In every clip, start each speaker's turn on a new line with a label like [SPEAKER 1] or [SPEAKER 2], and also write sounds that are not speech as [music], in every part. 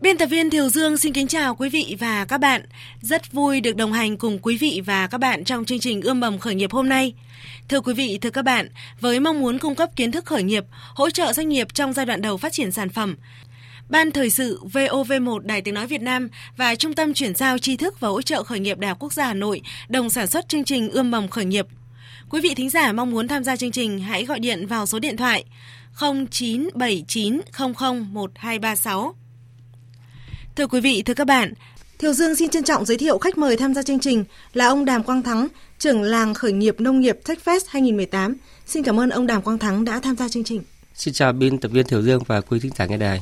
[SPEAKER 1] Biên tập viên Thiều Dương xin kính chào quý vị và các bạn. Rất vui được đồng hành cùng quý vị và các bạn trong chương trình Ươm mầm khởi nghiệp hôm nay. Thưa quý vị, thưa các bạn, với mong muốn cung cấp kiến thức khởi nghiệp, hỗ trợ doanh nghiệp trong giai đoạn đầu phát triển sản phẩm, Ban Thời sự VOV1 Đài Tiếng Nói Việt Nam và Trung tâm Chuyển giao tri thức và hỗ trợ khởi nghiệp Đại học Quốc gia Hà Nội đồng sản xuất chương trình Ươm mầm khởi nghiệp. Quý vị thính giả mong muốn tham gia chương trình hãy gọi điện vào số điện thoại 0979 Thưa quý vị, thưa các bạn, Thiều Dương xin trân trọng giới thiệu khách mời tham gia chương trình là ông Đàm Quang Thắng, trưởng làng khởi nghiệp nông nghiệp TechFest 2018. Xin cảm ơn ông Đàm Quang Thắng đã tham gia chương trình.
[SPEAKER 2] Xin chào biên tập viên Thiều Dương và quý thính giả nghe đài.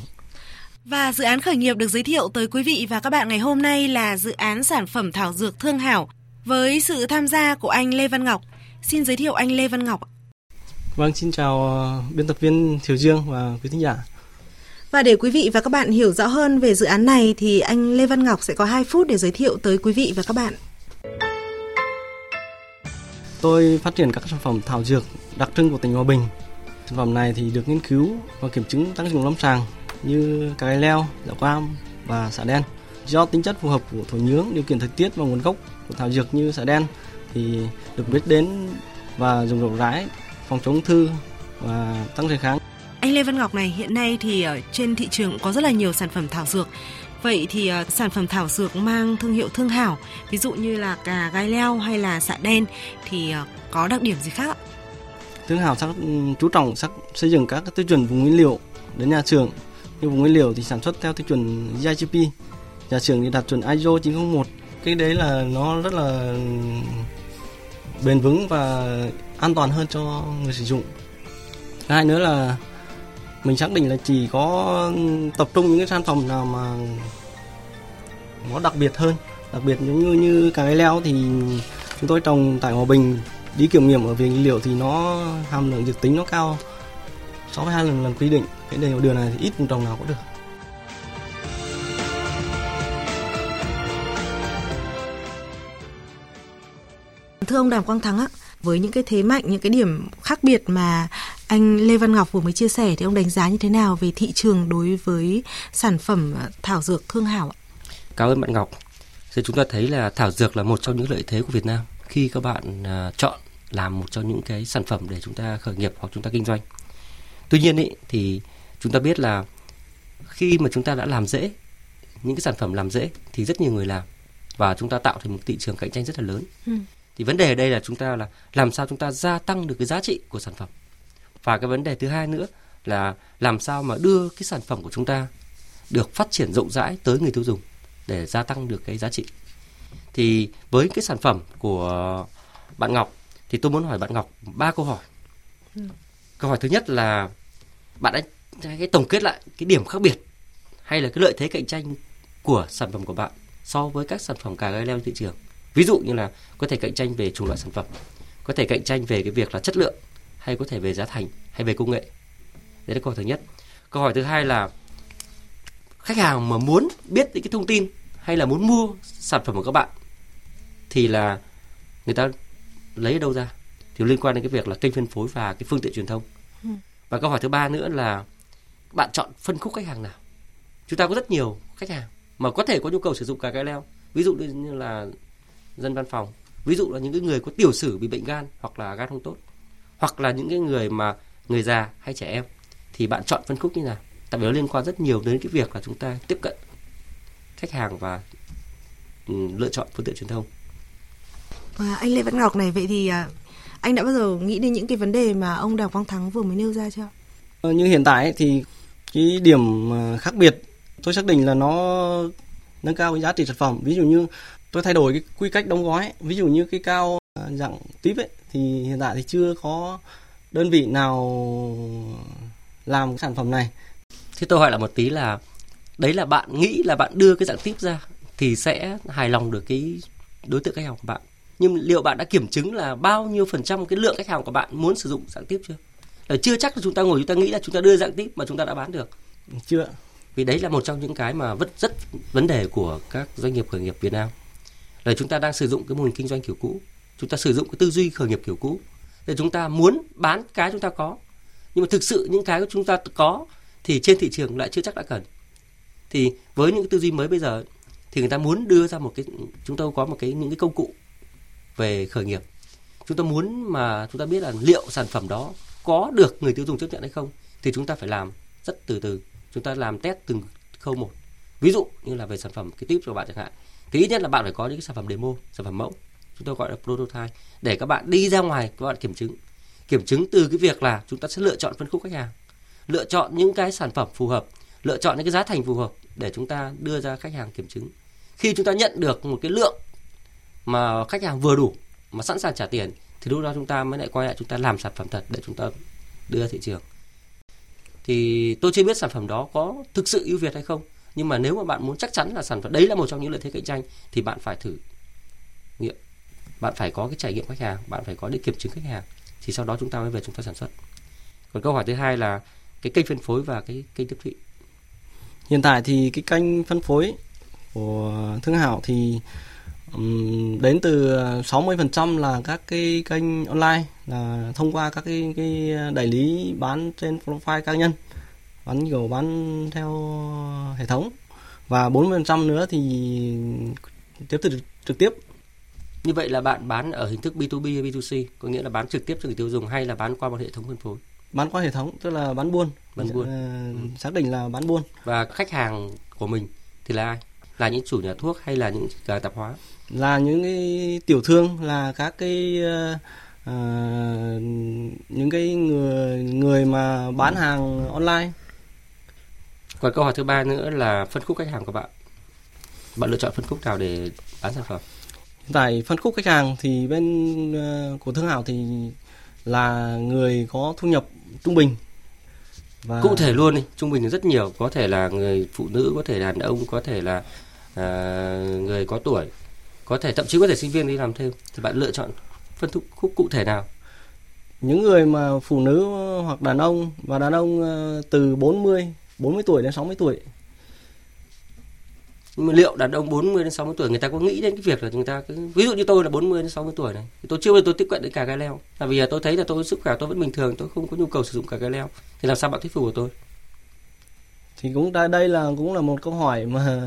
[SPEAKER 1] Và dự án khởi nghiệp được giới thiệu tới quý vị và các bạn ngày hôm nay là dự án sản phẩm thảo dược Thương Hảo với sự tham gia của anh Lê Văn Ngọc. Xin giới thiệu anh Lê Văn Ngọc.
[SPEAKER 3] Vâng, xin chào ờ, biên tập viên Thiều Dương và quý thính giả.
[SPEAKER 1] Và để quý vị và các bạn hiểu rõ hơn về dự án này thì anh Lê Văn Ngọc sẽ có 2 phút để giới thiệu tới quý vị và các bạn.
[SPEAKER 3] Tôi phát triển các sản phẩm thảo dược đặc trưng của tỉnh Hòa Bình. Sản phẩm này thì được nghiên cứu và kiểm chứng tác dụng lâm sàng như cà gai leo, dạo quam và xả đen. Do tính chất phù hợp của thổ nhưỡng, điều kiện thời tiết và nguồn gốc của thảo dược như xả đen thì được biết đến và dùng rộng rãi phòng chống ung thư và tăng đề kháng.
[SPEAKER 1] Anh Lê Văn Ngọc này hiện nay thì ờ, trên thị trường có rất là nhiều sản phẩm thảo dược. Vậy thì uh, sản phẩm thảo dược mang thương hiệu Thương Hảo, ví dụ như là cà gai leo hay là xạ đen thì uh, có đặc điểm gì khác ạ?
[SPEAKER 3] Thương Hảo sắc ừ, chú trọng sắc xây dựng các tiêu chuẩn vùng nguyên liệu đến nhà trường Như vùng nguyên liệu thì sản xuất theo tiêu chuẩn GIGP, nhà trường thì đạt chuẩn ISO 901. Cái đấy là nó rất là ừ, bền vững và an toàn hơn cho người sử dụng. Hai nữa là mình xác định là chỉ có tập trung những cái sản phẩm nào mà nó đặc biệt hơn. Đặc biệt giống như như cà gai leo thì chúng tôi trồng tại hòa bình đi kiểm nghiệm ở viện liệu thì nó hàm lượng dược tính nó cao so với hai lần lần quy định. Cái điều điều này thì ít trồng nào cũng được.
[SPEAKER 1] Thưa ông Đàm Quang Thắng ạ, với những cái thế mạnh, những cái điểm khác biệt mà anh Lê Văn Ngọc vừa mới chia sẻ thì ông đánh giá như thế nào về thị trường đối với sản phẩm thảo dược Thương Hảo ạ?
[SPEAKER 2] Cảm ơn bạn Ngọc. Thì chúng ta thấy là thảo dược là một trong những lợi thế của Việt Nam khi các bạn uh, chọn làm một trong những cái sản phẩm để chúng ta khởi nghiệp hoặc chúng ta kinh doanh. Tuy nhiên ý, thì chúng ta biết là khi mà chúng ta đã làm dễ những cái sản phẩm làm dễ thì rất nhiều người làm và chúng ta tạo thành một thị trường cạnh tranh rất là lớn. Ừ. Thì vấn đề ở đây là chúng ta là làm sao chúng ta gia tăng được cái giá trị của sản phẩm. Và cái vấn đề thứ hai nữa là làm sao mà đưa cái sản phẩm của chúng ta được phát triển rộng rãi tới người tiêu dùng để gia tăng được cái giá trị. Thì với cái sản phẩm của bạn Ngọc thì tôi muốn hỏi bạn Ngọc ba câu hỏi. Ừ. Câu hỏi thứ nhất là bạn đã cái tổng kết lại cái điểm khác biệt hay là cái lợi thế cạnh tranh của sản phẩm của bạn so với các sản phẩm cà gai leo thị trường. Ví dụ như là có thể cạnh tranh về chủng loại sản phẩm, có thể cạnh tranh về cái việc là chất lượng hay có thể về giá thành hay về công nghệ. Đấy là câu hỏi thứ nhất. Câu hỏi thứ hai là khách hàng mà muốn biết những cái thông tin hay là muốn mua sản phẩm của các bạn thì là người ta lấy ở đâu ra thì liên quan đến cái việc là kênh phân phối và cái phương tiện truyền thông ừ. và câu hỏi thứ ba nữa là bạn chọn phân khúc khách hàng nào chúng ta có rất nhiều khách hàng mà có thể có nhu cầu sử dụng cà gai leo ví dụ như là dân văn phòng ví dụ là những cái người có tiểu sử bị bệnh gan hoặc là gan không tốt hoặc là những cái người mà người già hay trẻ em thì bạn chọn phân khúc như nào? Tại vì nó liên quan rất nhiều đến cái việc là chúng ta tiếp cận khách hàng và ừ, lựa chọn phương tiện truyền thông.
[SPEAKER 1] Và anh Lê Văn Ngọc này vậy thì à, anh đã bao giờ nghĩ đến những cái vấn đề mà ông Đào Quang Thắng vừa mới nêu ra chưa?
[SPEAKER 3] Ờ, như hiện tại thì cái điểm khác biệt tôi xác định là nó nâng cao cái giá trị sản phẩm. Ví dụ như tôi thay đổi cái quy cách đóng gói ví dụ như cái cao dạng tiếp ấy thì hiện tại thì chưa có đơn vị nào làm cái sản phẩm này.
[SPEAKER 2] Thế tôi hỏi là một tí là đấy là bạn nghĩ là bạn đưa cái dạng tiếp ra thì sẽ hài lòng được cái đối tượng khách hàng của bạn. Nhưng liệu bạn đã kiểm chứng là bao nhiêu phần trăm cái lượng khách hàng của bạn muốn sử dụng dạng tiếp chưa? Là chưa chắc là chúng ta ngồi chúng ta nghĩ là chúng ta đưa dạng tiếp mà chúng ta đã bán được.
[SPEAKER 3] Chưa.
[SPEAKER 2] Vì đấy là một trong những cái mà rất rất vấn đề của các doanh nghiệp khởi nghiệp Việt Nam. Là chúng ta đang sử dụng cái mô hình kinh doanh kiểu cũ chúng ta sử dụng cái tư duy khởi nghiệp kiểu cũ. Để chúng ta muốn bán cái chúng ta có. Nhưng mà thực sự những cái chúng ta có thì trên thị trường lại chưa chắc đã cần. Thì với những cái tư duy mới bây giờ thì người ta muốn đưa ra một cái, chúng ta có một cái, những cái công cụ về khởi nghiệp. Chúng ta muốn mà chúng ta biết là liệu sản phẩm đó có được người tiêu dùng chấp nhận hay không, thì chúng ta phải làm rất từ từ. Chúng ta làm test từng khâu một. Ví dụ như là về sản phẩm, cái tiếp cho bạn chẳng hạn. Thì ít nhất là bạn phải có những cái sản phẩm demo, sản phẩm mẫu chúng tôi gọi là prototype. Để các bạn đi ra ngoài, các bạn kiểm chứng. Kiểm chứng từ cái việc là chúng ta sẽ lựa chọn phân khúc khách hàng. Lựa chọn những cái sản phẩm phù hợp, lựa chọn những cái giá thành phù hợp để chúng ta đưa ra khách hàng kiểm chứng. Khi chúng ta nhận được một cái lượng mà khách hàng vừa đủ, mà sẵn sàng trả tiền, thì lúc đó chúng ta mới lại quay lại chúng ta làm sản phẩm thật để chúng ta đưa ra thị trường. Thì tôi chưa biết sản phẩm đó có thực sự ưu việt hay không, nhưng mà nếu mà bạn muốn chắc chắn là sản phẩm, đấy là một trong những lợi thế cạnh tranh, thì bạn phải thử nghiệm bạn phải có cái trải nghiệm khách hàng bạn phải có để kiểm chứng khách hàng thì sau đó chúng ta mới về chúng ta sản xuất. Còn câu hỏi thứ hai là cái kênh phân phối và cái kênh tiếp thị.
[SPEAKER 3] Hiện tại thì cái kênh phân phối của Thương Hảo thì um, đến từ 60% là các cái kênh online là thông qua các cái, cái đại lý bán trên profile cá nhân bán kiểu bán theo hệ thống. Và 40% nữa thì tiếp tục trực tiếp
[SPEAKER 2] như vậy là bạn bán ở hình thức B2B hay B2C có nghĩa là bán trực tiếp cho người tiêu dùng hay là bán qua một hệ thống phân phối?
[SPEAKER 3] Bán qua hệ thống tức là bán buôn.
[SPEAKER 2] Bán buôn.
[SPEAKER 3] Uh, xác định là bán buôn.
[SPEAKER 2] Và khách hàng của mình thì là ai? Là những chủ nhà thuốc hay là những cửa tạp hóa?
[SPEAKER 3] Là những cái tiểu thương là các cái uh, những cái người người mà bán hàng online.
[SPEAKER 2] Còn câu hỏi thứ ba nữa là phân khúc khách hàng của bạn. Bạn lựa chọn phân khúc nào để bán sản phẩm
[SPEAKER 3] tại phân khúc khách hàng thì bên uh, của thương hảo thì là người có thu nhập trung bình.
[SPEAKER 2] Và... cụ thể luôn đi trung bình rất nhiều có thể là người phụ nữ có thể là đàn ông có thể là à, người có tuổi có thể thậm chí có thể sinh viên đi làm thêm. Thì bạn lựa chọn phân khúc cụ thể nào?
[SPEAKER 3] Những người mà phụ nữ hoặc đàn ông và đàn ông ờ, từ 40 40 tuổi đến 60 tuổi
[SPEAKER 2] nhưng mà liệu đàn ông 40 đến 60 tuổi người ta có nghĩ đến cái việc là chúng ta cứ ví dụ như tôi là 40 đến 60 tuổi này thì tôi chưa bao giờ tôi tiếp cận đến cà gai leo. Tại vì tôi thấy là tôi sức khỏe tôi vẫn bình thường tôi không có nhu cầu sử dụng cà gai leo. Thì làm sao bạn thuyết phục của tôi?
[SPEAKER 3] Thì cũng đây là cũng là một câu hỏi mà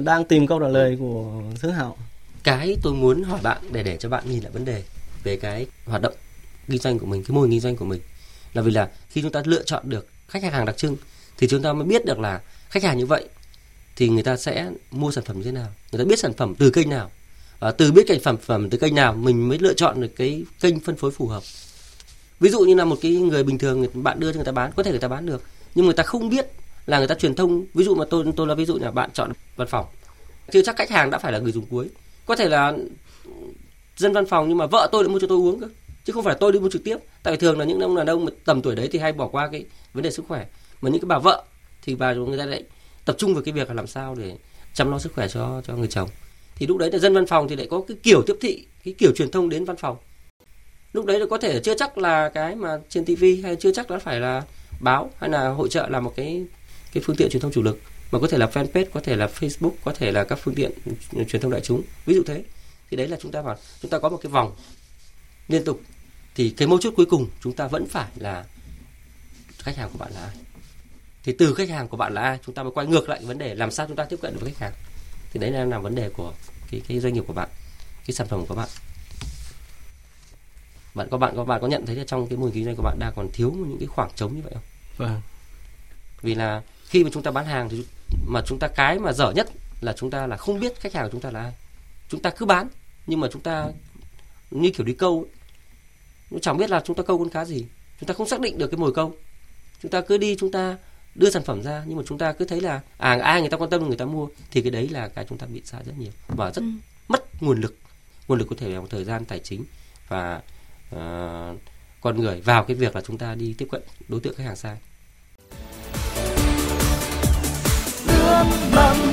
[SPEAKER 3] [laughs] đang tìm câu trả lời của Thứ Hảo.
[SPEAKER 2] Cái tôi muốn hỏi bạn để để cho bạn nhìn lại vấn đề về cái hoạt động kinh doanh của mình, cái mô hình kinh doanh của mình. Là vì là khi chúng ta lựa chọn được khách hàng đặc trưng thì chúng ta mới biết được là khách hàng như vậy thì người ta sẽ mua sản phẩm như thế nào, người ta biết sản phẩm từ kênh nào? Và từ biết cái sản phẩm từ kênh nào mình mới lựa chọn được cái kênh phân phối phù hợp. Ví dụ như là một cái người bình thường bạn đưa cho người ta bán, có thể người ta bán được nhưng người ta không biết là người ta truyền thông. Ví dụ mà tôi tôi là ví dụ là bạn chọn văn phòng chưa chắc khách hàng đã phải là người dùng cuối. Có thể là dân văn phòng nhưng mà vợ tôi lại mua cho tôi uống cơ chứ không phải tôi đi mua trực tiếp. Tại vì thường là những ông đàn ông tầm tuổi đấy thì hay bỏ qua cái vấn đề sức khỏe. Mà những cái bà vợ thì bà người ta lại tập trung vào cái việc là làm sao để chăm lo sức khỏe cho cho người chồng. Thì lúc đấy là dân văn phòng thì lại có cái kiểu tiếp thị, cái kiểu truyền thông đến văn phòng. Lúc đấy là có thể chưa chắc là cái mà trên tivi hay chưa chắc nó phải là báo hay là hội trợ là một cái cái phương tiện truyền thông chủ lực. Mà có thể là fanpage, có thể là facebook, có thể là các phương tiện truyền thông đại chúng. Ví dụ thế. Thì đấy là chúng ta vào chúng ta có một cái vòng liên tục. Thì cái mấu chốt cuối cùng chúng ta vẫn phải là, khách hàng của bạn là ai? Thì từ khách hàng của bạn là ai? Chúng ta mới quay ngược lại vấn đề làm sao chúng ta tiếp cận được với khách hàng. Thì đấy là làm vấn đề của cái cái doanh nghiệp của bạn cái sản phẩm của bạn. Bạn có bạn có bạn có nhận thấy là trong cái mô hình kinh doanh của bạn đang còn thiếu những cái khoảng trống như vậy không?
[SPEAKER 3] Vâng.
[SPEAKER 2] Vì là khi mà chúng ta bán hàng thì mà chúng ta cái mà dở nhất là chúng ta là không biết khách hàng của chúng ta là ai. Chúng ta cứ bán nhưng mà chúng ta như kiểu đi câu cũng chẳng biết là chúng ta câu con cá gì. Chúng ta không xác định được cái mồi câu. Chúng ta cứ đi chúng ta đưa sản phẩm ra nhưng mà chúng ta cứ thấy là à ai người ta quan tâm người ta mua thì cái đấy là cái chúng ta bị sai rất nhiều và rất ừ. mất nguồn lực nguồn lực có thể là một thời gian tài chính và uh, con người vào cái việc là chúng ta đi tiếp cận đối tượng khách hàng sai
[SPEAKER 4] mầm khởi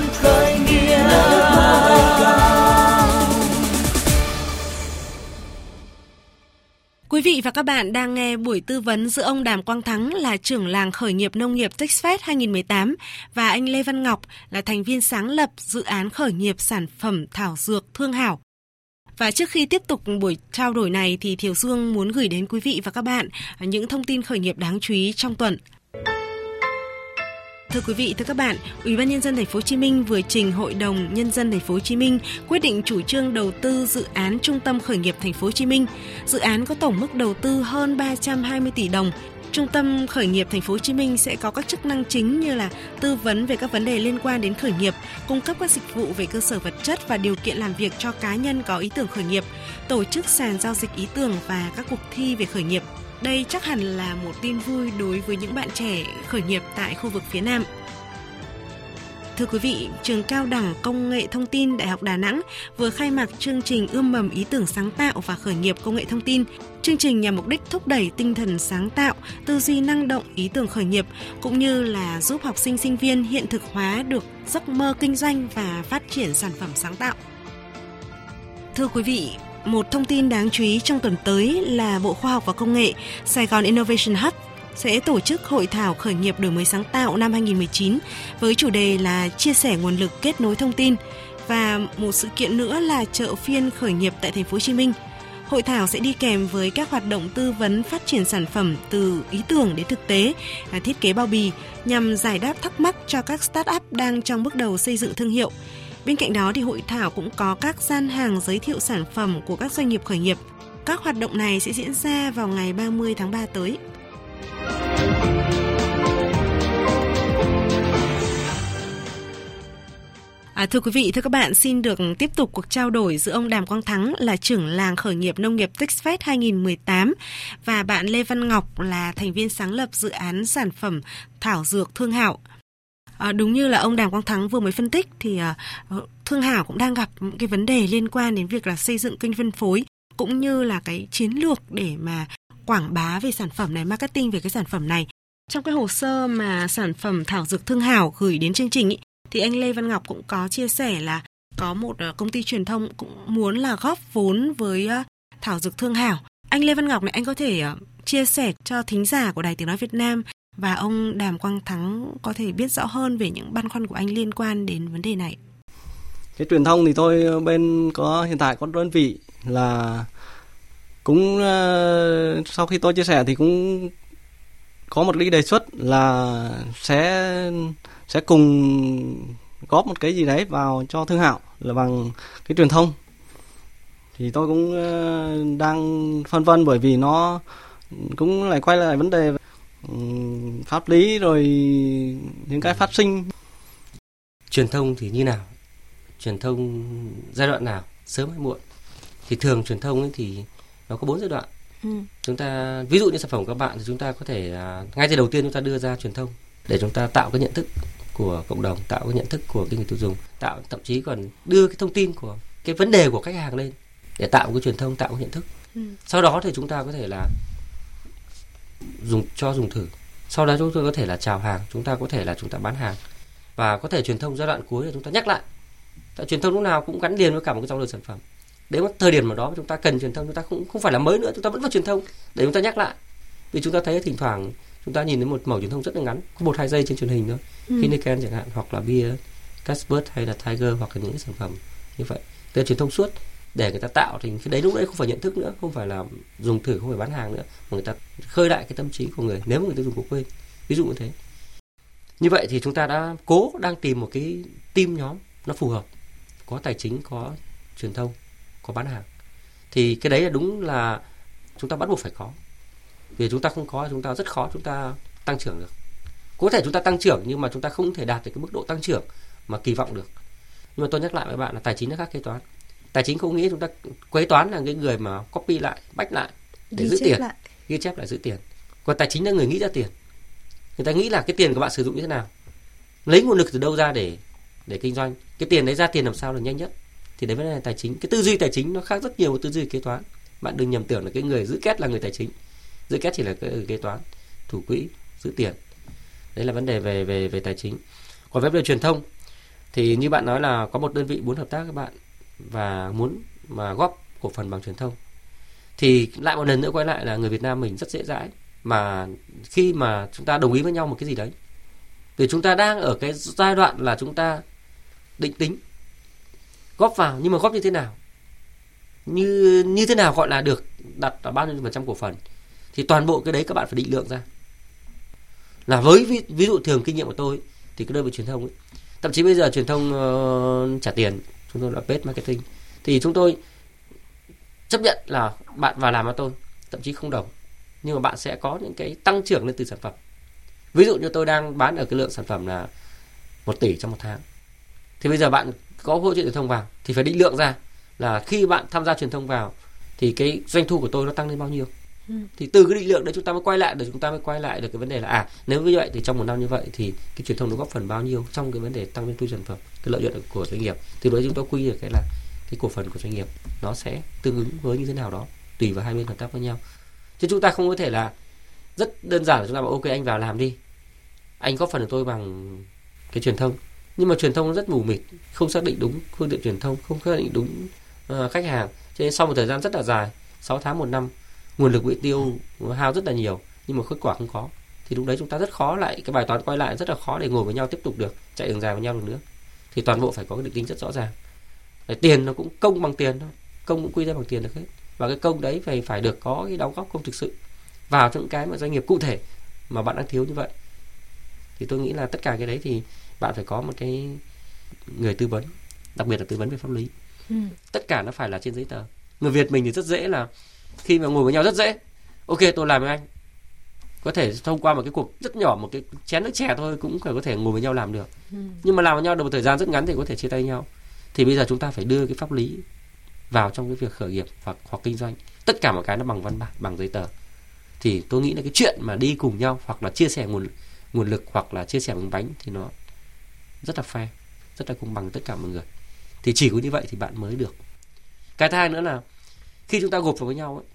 [SPEAKER 1] Quý vị và các bạn đang nghe buổi tư vấn giữa ông Đàm Quang Thắng là trưởng làng khởi nghiệp nông nghiệp TechFest 2018 và anh Lê Văn Ngọc là thành viên sáng lập dự án khởi nghiệp sản phẩm thảo dược Thương Hảo. Và trước khi tiếp tục buổi trao đổi này thì Thiều Dương muốn gửi đến quý vị và các bạn những thông tin khởi nghiệp đáng chú ý trong tuần. Thưa quý vị, thưa các bạn, Ủy ban nhân dân thành phố Hồ Chí Minh vừa trình Hội đồng nhân dân thành phố Hồ Chí Minh quyết định chủ trương đầu tư dự án Trung tâm khởi nghiệp thành phố Hồ Chí Minh. Dự án có tổng mức đầu tư hơn 320 tỷ đồng. Trung tâm khởi nghiệp thành phố Hồ Chí Minh sẽ có các chức năng chính như là tư vấn về các vấn đề liên quan đến khởi nghiệp, cung cấp các dịch vụ về cơ sở vật chất và điều kiện làm việc cho cá nhân có ý tưởng khởi nghiệp, tổ chức sàn giao dịch ý tưởng và các cuộc thi về khởi nghiệp đây chắc hẳn là một tin vui đối với những bạn trẻ khởi nghiệp tại khu vực phía Nam. Thưa quý vị, trường cao đẳng công nghệ thông tin Đại học Đà Nẵng vừa khai mạc chương trình ươm mầm ý tưởng sáng tạo và khởi nghiệp công nghệ thông tin. Chương trình nhằm mục đích thúc đẩy tinh thần sáng tạo, tư duy năng động, ý tưởng khởi nghiệp cũng như là giúp học sinh sinh viên hiện thực hóa được giấc mơ kinh doanh và phát triển sản phẩm sáng tạo. Thưa quý vị, một thông tin đáng chú ý trong tuần tới là Bộ Khoa học và Công nghệ Sài Gòn Innovation Hub sẽ tổ chức hội thảo khởi nghiệp đổi mới sáng tạo năm 2019 với chủ đề là chia sẻ nguồn lực kết nối thông tin và một sự kiện nữa là chợ phiên khởi nghiệp tại thành phố Hồ Chí Minh. Hội thảo sẽ đi kèm với các hoạt động tư vấn phát triển sản phẩm từ ý tưởng đến thực tế, thiết kế bao bì nhằm giải đáp thắc mắc cho các start-up đang trong bước đầu xây dựng thương hiệu. Bên cạnh đó thì hội thảo cũng có các gian hàng giới thiệu sản phẩm của các doanh nghiệp khởi nghiệp. Các hoạt động này sẽ diễn ra vào ngày 30 tháng 3 tới. À, thưa quý vị, thưa các bạn, xin được tiếp tục cuộc trao đổi giữa ông Đàm Quang Thắng là trưởng làng khởi nghiệp nông nghiệp TechFest 2018 và bạn Lê Văn Ngọc là thành viên sáng lập dự án sản phẩm thảo dược Thương hạo. À, đúng như là ông Đàm Quang Thắng vừa mới phân tích thì à, ờ, Thương Hảo cũng đang gặp những cái vấn đề liên quan đến việc là xây dựng kênh phân phối cũng như là cái chiến lược để mà quảng bá về sản phẩm này, marketing về cái sản phẩm này. Trong cái hồ sơ mà sản phẩm thảo dược Thương Hảo gửi đến chương trình ý, thì anh Lê Văn Ngọc cũng có chia sẻ là có một ờ, công ty truyền thông cũng muốn là góp vốn với ờ, thảo dược Thương Hảo. Anh Lê Văn Ngọc này anh có thể chia sẻ cho thính giả của Đài Tiếng Nói Việt Nam và ông Đàm Quang Thắng có thể biết rõ hơn về những băn khoăn của anh liên quan đến vấn đề này.
[SPEAKER 3] Cái truyền thông thì tôi bên có, hiện tại có đơn vị là cũng ờ, sau khi tôi chia sẻ thì cũng có một cái đề xuất là sẽ sẽ cùng góp một cái gì đấy vào cho thương hạo là bằng cái truyền thông thì tôi cũng ờ, đang phân vân bởi vì nó cũng lại quay lại vấn đề pháp lý rồi những cái phát sinh.
[SPEAKER 2] Truyền thông thì như nào? Truyền thông giai đoạn nào? Sớm hay muộn? Thì thường truyền thông ấy thì nó có bốn giai đoạn. Ừ. chúng ta ví dụ như sản phẩm của các bạn thì chúng ta có thể ngay từ đầu tiên chúng ta đưa ra truyền thông để chúng ta tạo cái nhận thức của cộng đồng tạo cái nhận thức của cái người tiêu dùng tạo thậm chí còn đưa cái thông tin của cái vấn đề của khách hàng lên để tạo cái truyền thông tạo cái nhận thức. Ừ. sau đó thì chúng ta có thể là dùng cho dùng thử. Sau đó chúng tôi có thể là chào hàng chúng ta có thể là chúng ta bán hàng. Và có thể truyền thông giai đoạn cuối là chúng ta nhắc lại. Tại truyền thông lúc nào cũng gắn liền với cả một cái dòng đời sản phẩm. Đến một thời điểm nào đó chúng ta cần truyền thông chúng ta không không phải là mới nữa chúng ta vẫn phải truyền thông để chúng ta nhắc lại. Vì chúng ta thấy thỉnh thoảng chúng ta nhìn thấy một mẫu truyền thông rất là ngắn có một hai giây trên truyền hình thôi. Ừ. Heineken chẳng hạn hoặc là bia Casper hay là Tiger hoặc là những sản phẩm như vậy. Tức truyền thông suốt để người ta tạo thì cái đấy lúc đấy không phải nhận thức nữa, không phải là dùng thử, không phải bán hàng nữa, mà người ta khơi lại cái tâm trí của người nếu mà người ta dùng của quên. Ví dụ như thế. Như vậy thì chúng ta đã cố đang tìm một cái team nhóm nó phù hợp, có tài chính, có truyền thông, có bán hàng. Thì cái đấy là đúng là chúng ta bắt buộc phải có. Vì chúng ta không có, chúng ta rất khó chúng ta tăng trưởng được. Có thể chúng ta tăng trưởng nhưng mà chúng ta không thể đạt được cái mức độ tăng trưởng mà kỳ vọng được. Nhưng mà tôi nhắc lại với bạn là tài chính nó khác kế toán tài chính không nghĩ chúng ta quế toán là cái người mà copy lại bách lại để ghi giữ tiền. lại. ghi chép lại giữ tiền. Còn tài chính là người nghĩ ra tiền. Người ta nghĩ là cái tiền của bạn sử dụng như thế nào? Lấy nguồn lực từ đâu ra để để kinh doanh? Cái tiền đấy ra tiền làm sao là nhanh nhất? Thì đấy mới là tài chính. Cái tư duy tài chính nó khác rất nhiều với tư duy kế toán. Bạn đừng nhầm tưởng là cái người giữ kết là người tài chính. Giữ kết chỉ là cái kế toán thủ quỹ giữ tiền. Đấy là vấn đề về về về tài chính. Còn vấn đề truyền thông thì như bạn nói là có một đơn vị muốn hợp tác các bạn và muốn mà góp cổ phần bằng truyền thông. Thì lại một lần nữa quay lại là người Việt Nam mình rất dễ dãi mà khi mà chúng ta đồng ý với nhau một cái gì đấy. Vì chúng ta đang ở cái giai đoạn là chúng ta định tính góp vào nhưng mà góp như thế nào như như thế nào gọi là được đặt ở bao nhiêu phần trăm cổ phần thì toàn bộ cái đấy các bạn phải định lượng ra. Là với ví, ví dụ thường kinh nghiệm của tôi thì cái đơn vị truyền thông ấy, thậm chí bây giờ truyền thông uh, trả tiền chúng tôi là paid marketing. Thì chúng tôi chấp nhận là bạn vào làm với tôi, thậm chí không đồng. Nhưng mà bạn sẽ có những cái tăng trưởng lên từ sản phẩm. Ví dụ như tôi đang bán ở cái lượng sản phẩm là một tỷ trong một tháng. Thì bây giờ bạn có hỗ trợ truyền thông vào, thì phải định lượng ra là khi bạn tham gia truyền thông vào, thì cái doanh thu của tôi nó tăng lên bao nhiêu thì từ cái định lượng đấy chúng ta mới quay lại được chúng ta mới quay lại được cái vấn đề là à nếu như vậy thì trong một năm như vậy thì cái truyền thông nó góp phần bao nhiêu trong cái vấn đề tăng doanh thu sản phẩm cái lợi nhuận của doanh nghiệp. Từ đó chúng ta quy được cái là cái cổ phần của doanh nghiệp nó sẽ tương ứng với như thế nào đó tùy vào hai bên hợp tác với nhau. Chứ chúng ta không có thể là rất đơn giản là chúng ta bảo ok anh vào làm đi. Anh góp phần của tôi bằng cái truyền thông. Nhưng mà truyền thông nó rất mù mịt không xác định đúng phương tiện truyền thông không xác định đúng uh, khách hàng. Cho nên sau một thời gian rất là dài 6 tháng một năm nguồn lực bị tiêu hao rất là nhiều nhưng mà kết quả không có. Thì lúc đấy chúng ta rất khó lại cái bài toán quay lại rất là khó để ngồi với nhau tiếp tục được chạy đường dài với nhau được nữa. Thì toàn bộ phải có cái định tính rất rõ ràng. Để tiền nó cũng công bằng tiền thôi công cũng quy ra bằng tiền được hết. Và cái công đấy phải phải được có cái đóng góp công thực sự vào những cái mà doanh nghiệp cụ thể mà bạn đang thiếu như vậy. Thì tôi nghĩ là tất cả cái đấy thì bạn phải có một cái người tư vấn đặc biệt là tư vấn về pháp lý. Ừ. tất cả nó phải là trên giấy tờ. Người việt mình thì rất dễ là khi mà ngồi với nhau rất dễ. Ok tôi làm với anh. Có thể thông qua một cái cuộc rất nhỏ một cái chén nước chè thôi cũng phải có thể ngồi với nhau làm được. Ừ. nhưng mà làm với nhau được một thời gian rất ngắn thì có thể chia tay nhau. Thì bây giờ chúng ta phải đưa cái pháp lý vào trong cái việc khởi nghiệp hoặc hoặc kinh doanh. Tất cả mọi cái nó bằng văn bản bằng giấy tờ. Thì tôi nghĩ là cái chuyện mà đi cùng nhau hoặc là chia sẻ nguồn nguồn lực hoặc là chia sẻ miếng bánh thì nó rất là fair rất là công bằng tất cả mọi người. Thì chỉ có như vậy thì bạn mới được. Cái thứ hai nữa là khi chúng ta gộp vào với nhau ấy,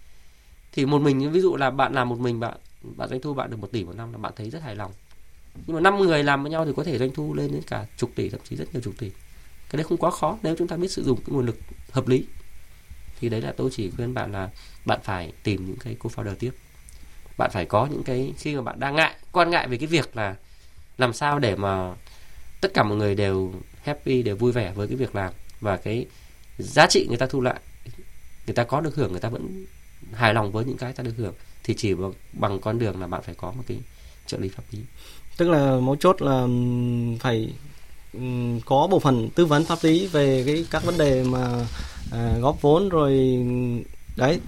[SPEAKER 2] thì một mình ví dụ là bạn làm một mình bạn bạn doanh thu bạn được một tỷ một năm là bạn thấy rất hài lòng. Nhưng mà năm người làm với nhau thì có thể doanh thu lên đến cả chục tỷ thậm chí rất nhiều chục tỷ. Cái đấy không quá khó nếu chúng ta biết sử dụng cái nguồn lực hợp lý. Thì đấy là tôi chỉ khuyên bạn là bạn phải tìm những cái co-founder tiếp. Bạn phải có những cái khi mà bạn đang ngại quan ngại về cái việc là làm sao để mà tất cả mọi người đều happy đều vui vẻ với cái việc làm và cái giá trị người ta thu lại người ta có được hưởng người ta vẫn hài lòng với những cái ta được hưởng. Thì chỉ bằng, con đường là bạn phải có một cái trợ lý pháp lý.
[SPEAKER 3] Tức là mấu chốt là phải có bộ phận tư vấn pháp lý về cái các vấn đề mà à, góp vốn rồi đấy.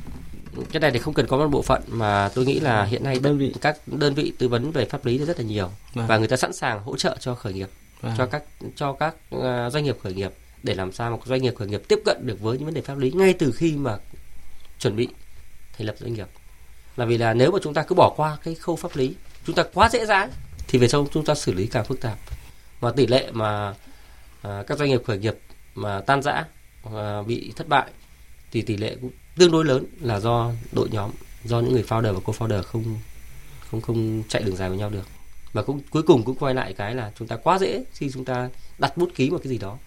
[SPEAKER 2] Cái này thì không cần có một bộ phận mà tôi nghĩ là hiện nay đơn vị. các đơn vị tư vấn về pháp lý rất là nhiều. Vâng. và người ta sẵn sàng hỗ trợ cho khởi nghiệp vâng. cho các cho các uh, doanh nghiệp khởi nghiệp để làm sao một doanh nghiệp khởi nghiệp tiếp cận được với những vấn đề pháp lý ngay từ khi mà chuẩn bị thành lập doanh nghiệp. Là vì là nếu mà chúng ta cứ bỏ qua cái khâu pháp lý chúng ta quá dễ dãi thì về sau chúng ta xử lý càng phức tạp. Mà tỷ lệ mà à, các doanh nghiệp khởi nghiệp mà tan rã à, bị thất bại thì tỷ lệ cũng tương đối lớn là do đội nhóm do những người founder và co-founder không không không chạy đường dài với nhau được. Và cũng cuối cùng cũng quay lại cái là chúng ta quá dễ khi chúng ta đặt bút ký một cái gì đó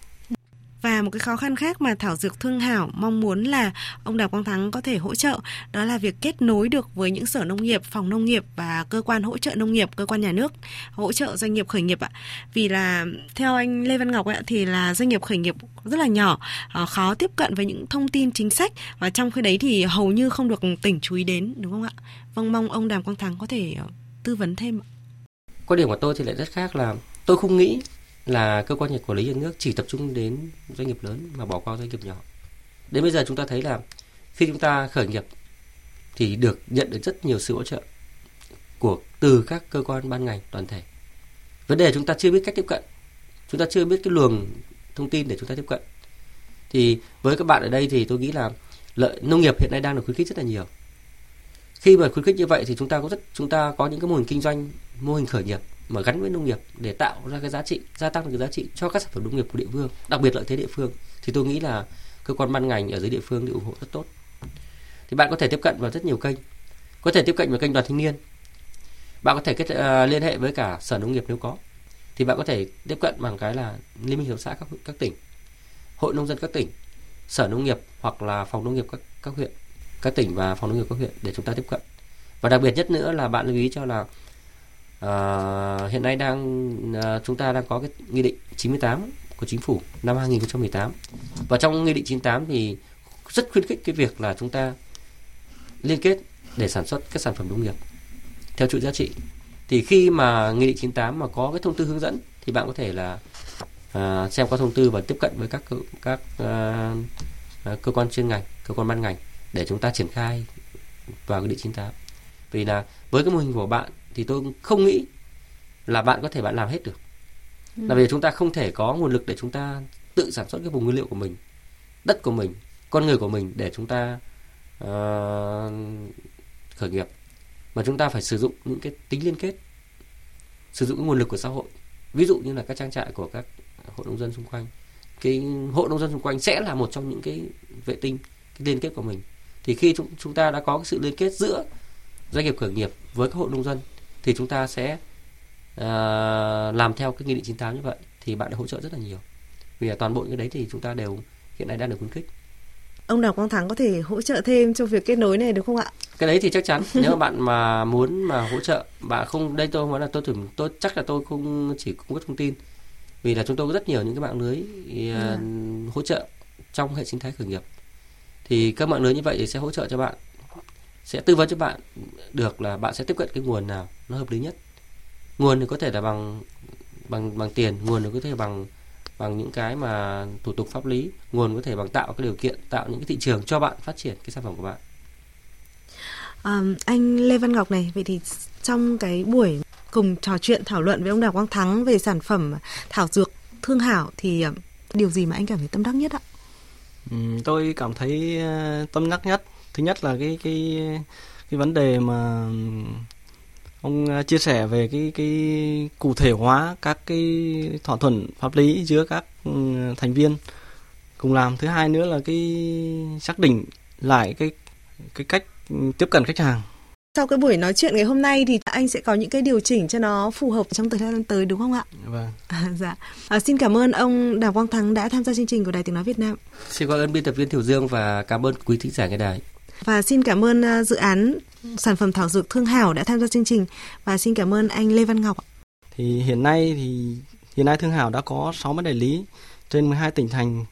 [SPEAKER 1] và một cái khó khăn khác mà Thảo Dược Thương Hảo mong muốn là ông Đào Quang Thắng có thể hỗ trợ đó là việc kết nối được với những sở nông nghiệp, phòng nông nghiệp và cơ quan hỗ trợ nông nghiệp, cơ quan nhà nước hỗ trợ doanh nghiệp khởi nghiệp ạ. Vì là theo anh Lê Văn Ngọc ạ thì là doanh nghiệp khởi nghiệp rất là nhỏ, ờ, khó tiếp cận với những thông tin chính sách và trong khi đấy thì hầu như không được tỉnh chú ý đến đúng không ạ? Vâng mong ông Đàm Quang Thắng có thể ờ, tư vấn thêm ạ.
[SPEAKER 2] Quan điểm của tôi thì lại rất khác là tôi không nghĩ là cơ quan nhà quản lý nhà nước chỉ tập trung đến doanh nghiệp lớn mà bỏ qua doanh nghiệp nhỏ. Đến bây giờ chúng ta thấy là khi chúng ta khởi nghiệp thì được nhận được rất nhiều sự hỗ trợ của từ các cơ quan ban ngành toàn thể. Vấn đề chúng ta chưa biết cách tiếp cận, chúng ta chưa biết cái luồng thông tin để chúng ta tiếp cận. Thì với các bạn ở đây thì tôi nghĩ là lợi nông nghiệp hiện nay đang được khuyến khích rất là nhiều. Khi mà khuyến khích như vậy thì chúng ta có rất chúng ta có những cái mô hình kinh doanh, mô hình khởi nghiệp mà gắn với nông nghiệp để tạo ra cái giá trị gia tăng cái giá trị cho các sản phẩm nông nghiệp của địa phương đặc biệt lợi thế địa phương thì tôi nghĩ là cơ quan ban ngành ở dưới địa phương thì ủng hộ rất tốt. Thì bạn có thể tiếp cận vào rất nhiều kênh. Có thể tiếp cận vào kênh đoàn thanh niên. Bạn có thể kết uh, liên hệ với cả sở nông nghiệp nếu có. Thì bạn có thể tiếp cận bằng cái là liên minh hợp xã các các tỉnh hội nông dân các tỉnh sở nông nghiệp hoặc là phòng nông nghiệp các các huyện các tỉnh và phòng nông nghiệp các huyện để chúng ta tiếp cận. Và đặc biệt nhất nữa là bạn lưu ý cho là Ờ, hiện nay đang uh, chúng ta đang có cái nghị định 98 của chính phủ năm 2018 và trong nghị định 98 thì rất khuyến khích cái việc là chúng ta liên kết để sản xuất các sản phẩm nông nghiệp theo chuỗi giá trị. Thì khi mà nghị định 98 mà có cái thông tư hướng dẫn thì bạn có thể là uh, xem qua thông tư và tiếp cận với các các uh, cơ quan chuyên ngành cơ quan ban ngành để chúng ta triển khai vào nghị định 98 vì là với cái mô hình của bạn thì tôi không nghĩ là bạn có thể bạn làm hết được. Ừ. là vì chúng ta không thể có nguồn lực để chúng ta tự sản xuất cái vùng nguyên liệu của mình đất của mình con người của mình để chúng ta uh, khởi nghiệp. Mà chúng ta phải sử dụng những cái tính liên kết sử dụng cái nguồn lực của xã hội. Ví dụ như là các trang trại của các hộ nông dân xung quanh. Cái hộ nông dân xung quanh sẽ là một trong những cái vệ tinh cái liên kết của mình. Thì khi chúng chúng ta đã có cái sự liên kết giữa doanh nghiệp khởi nghiệp với các hộ nông dân thì chúng ta sẽ uh, làm theo cái nghị định 98 như vậy thì bạn đã hỗ trợ rất là nhiều. Vì là toàn bộ cái đấy thì chúng ta đều hiện nay đang được khuyến khích.
[SPEAKER 1] Ông Đào Quang Thắng có thể hỗ trợ thêm cho việc kết nối này được không ạ?
[SPEAKER 2] Cái đấy thì chắc chắn. [laughs] Nếu mà bạn mà muốn mà hỗ trợ bạn không đây tôi nói là tôi tưởng tôi chắc là tôi không chỉ cung cấp thông tin. Vì là chúng tôi có rất nhiều những cái mạng lưới uh, hỗ trợ trong hệ sinh thái khởi nghiệp. Thì các mạng lưới như vậy thì sẽ hỗ trợ cho bạn sẽ tư vấn cho bạn được là bạn sẽ tiếp cận cái nguồn nào nó hợp lý nhất nguồn thì có thể là bằng bằng bằng tiền nguồn thì có thể bằng bằng những cái mà thủ tục pháp lý nguồn có thể bằng tạo cái điều kiện tạo những cái thị trường cho bạn phát triển cái sản phẩm của bạn
[SPEAKER 1] à, anh Lê Văn Ngọc này vậy thì trong cái buổi cùng trò chuyện thảo luận với ông Đào Quang Thắng về sản phẩm thảo dược thương hảo thì ờ, điều gì mà anh cảm thấy tâm đắc nhất ạ?
[SPEAKER 3] Ừ, tôi cảm thấy ờ, tâm đắc nhất thứ nhất là cái cái cái vấn đề mà ông à, chia sẻ về cái cái cụ thể hóa các cái thỏa thuận pháp lý giữa các ừ, thành viên cùng làm thứ hai nữa là cái xác định lại cái cái cách tiếp cận khách hàng
[SPEAKER 1] sau cái buổi nói chuyện ngày hôm nay thì anh sẽ có những cái điều chỉnh cho nó phù hợp trong thời gian tới đúng không ạ?
[SPEAKER 3] Vâng.
[SPEAKER 1] À, [laughs] dạ. À, xin cảm ơn ông Đào Quang Thắng đã tham gia chương trình của Đài Tiếng Nói Việt Nam.
[SPEAKER 2] Xin cảm ơn biên tập viên Thiểu Dương và cảm ơn quý thính giả nghe đài.
[SPEAKER 1] Và xin cảm ơn à, dự án sản phẩm thảo dược Thương Hảo đã tham gia chương trình và xin cảm ơn anh Lê Văn Ngọc.
[SPEAKER 3] Thì hiện nay thì hiện nay Thương Hảo đã có 60 đại lý trên 12 tỉnh thành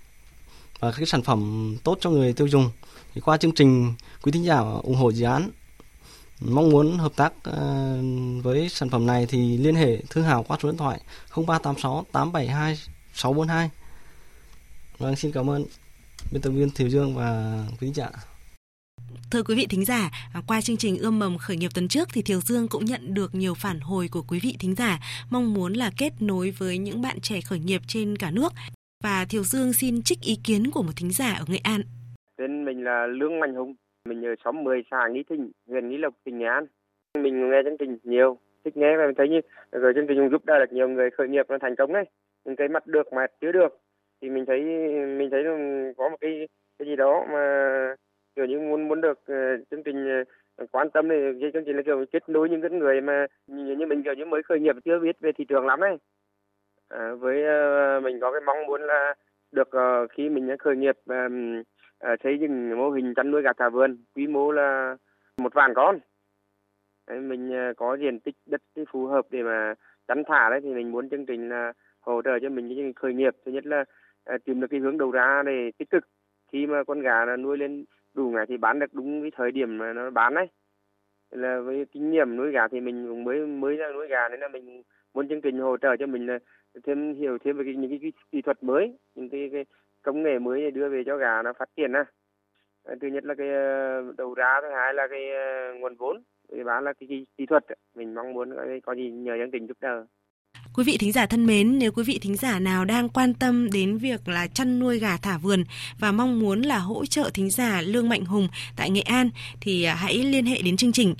[SPEAKER 3] và các sản phẩm tốt cho người tiêu dùng. Thì qua chương trình quý thính giả ủng hộ dự án mong muốn hợp tác à, với sản phẩm này thì liên hệ Thương Hảo qua số điện thoại 0386 872 642. Vâng, xin cảm ơn biên tập viên Thiều Dương và quý thính giả.
[SPEAKER 1] Thưa quý vị thính giả, à, qua chương trình ươm mầm khởi nghiệp tuần trước thì Thiều Dương cũng nhận được nhiều phản hồi của quý vị thính giả mong muốn là kết nối với những bạn trẻ khởi nghiệp trên cả nước. Và Thiều Dương xin trích ý kiến của một thính giả ở Nghệ An.
[SPEAKER 5] Tên mình là Lương Mạnh Hùng, mình ở xóm 10 xã Nghi Thịnh, huyện Nghi Lộc, tỉnh Nghệ An. Mình nghe chương trình nhiều, thích nghe và mình thấy như rồi chương trình cũng giúp đỡ được nhiều người khởi nghiệp nó thành công đấy. Những cái mặt được mà chưa được thì mình thấy mình thấy có một cái cái gì đó mà kiểu như muốn muốn được ờ, chương trình ờ, quan tâm thì cái chương trình là kiểu kết nối những cái người mà như, như mình kiểu như mới khởi nghiệp chưa biết về thị trường lắm đấy à, với uh, mình có cái mong muốn là được uh, khi mình khởi nghiệp um, uh, xây dựng mô hình chăn nuôi gà thả vườn quy mô là một vạn con. Đấy, mình có diện tích đất phù hợp để mà chăn thả đấy thì mình muốn chương trình là hỗ trợ cho mình cái chương trình khởi nghiệp. Thứ nhất là tìm được cái hướng đầu ra để tích cực. Khi mà con gà là nuôi lên đủ ngày thì bán được đúng cái thời điểm mà nó bán đấy là với kinh nghiệm nuôi gà thì mình cũng mới mới ra nuôi gà nên là mình muốn chương trình hỗ trợ cho mình là thêm hiểu thêm về cái, những cái, cái kỹ thuật mới những cái, cái công nghệ mới để đưa về cho gà nó phát triển á. Ờ, thứ nhất là cái ờ, đầu ra thứ hai là cái ờ, nguồn vốn thứ ba là cái, cái kỹ thuật. Mình mong muốn có, có gì nhờ chương trình giúp đỡ.
[SPEAKER 1] Quý vị thính giả thân mến, nếu quý vị thính giả nào đang quan tâm đến việc là chăn nuôi gà thả vườn và mong muốn là hỗ trợ thính giả Lương Mạnh Hùng tại Nghệ An thì à, hãy liên hệ đến chương trình.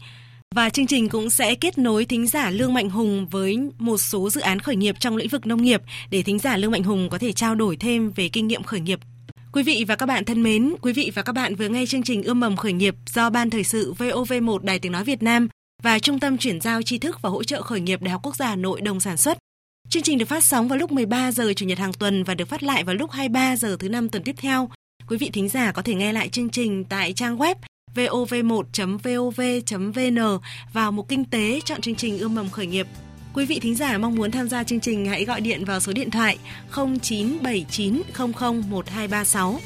[SPEAKER 1] Và chương trình cũng sẽ kết nối thính giả Lương Mạnh Hùng với một số dự án khởi nghiệp trong lĩnh vực nông nghiệp để thính giả Lương Mạnh Hùng có thể trao đổi thêm về kinh nghiệm khởi nghiệp. Quý vị và các bạn thân mến, quý vị và các bạn vừa nghe chương trình Ươm mầm khởi nghiệp do Ban Thời sự VOV1 Đài Tiếng Nói Việt Nam và Trung tâm chuyển giao tri thức và hỗ trợ khởi nghiệp Đại học Quốc gia Hà Nội đồng sản xuất. Chương trình được phát sóng vào lúc 13 giờ Chủ nhật hàng tuần và được phát lại vào lúc 23 giờ thứ năm tuần tiếp theo. Quý vị thính giả có thể nghe lại chương trình tại trang web vov1.vov.vn vào mục kinh tế chọn chương trình ươm mầm khởi nghiệp. Quý vị thính giả mong muốn tham gia chương trình hãy gọi điện vào số điện thoại 0979001236.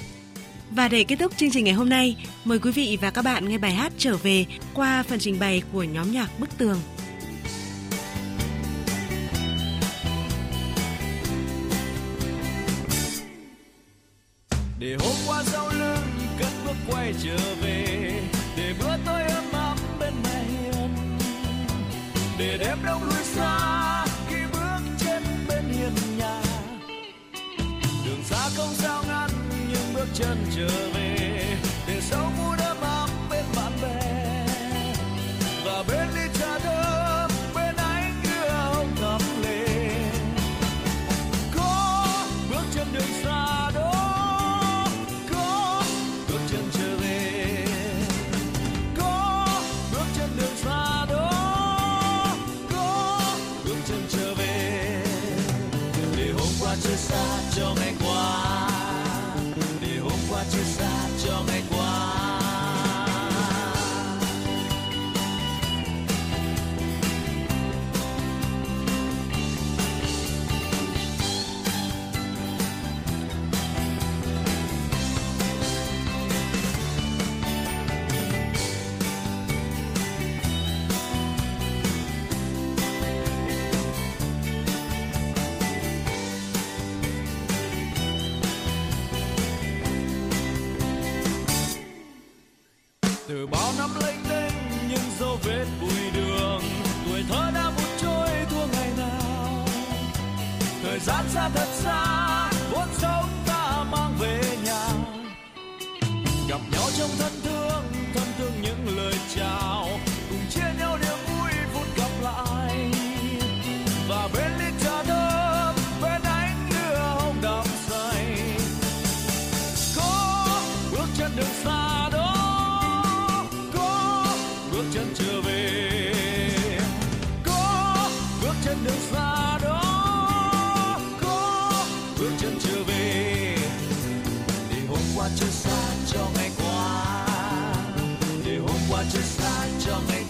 [SPEAKER 1] Và để kết thúc chương trình ngày hôm nay, mời quý vị và các bạn nghe bài hát trở về qua phần trình bày của nhóm nhạc Bức Tường.
[SPEAKER 6] Để hôm qua sau lưng cất bước quay trở về Để bữa tôi ấm áp bên mẹ hiền Để đêm đông lùi xa chân trở về. năm lênh đênh những dấu vết bụi đường. Tuổi thơ đã vụt trôi, thua ngày nào. Thời gian xa thật xa 就没。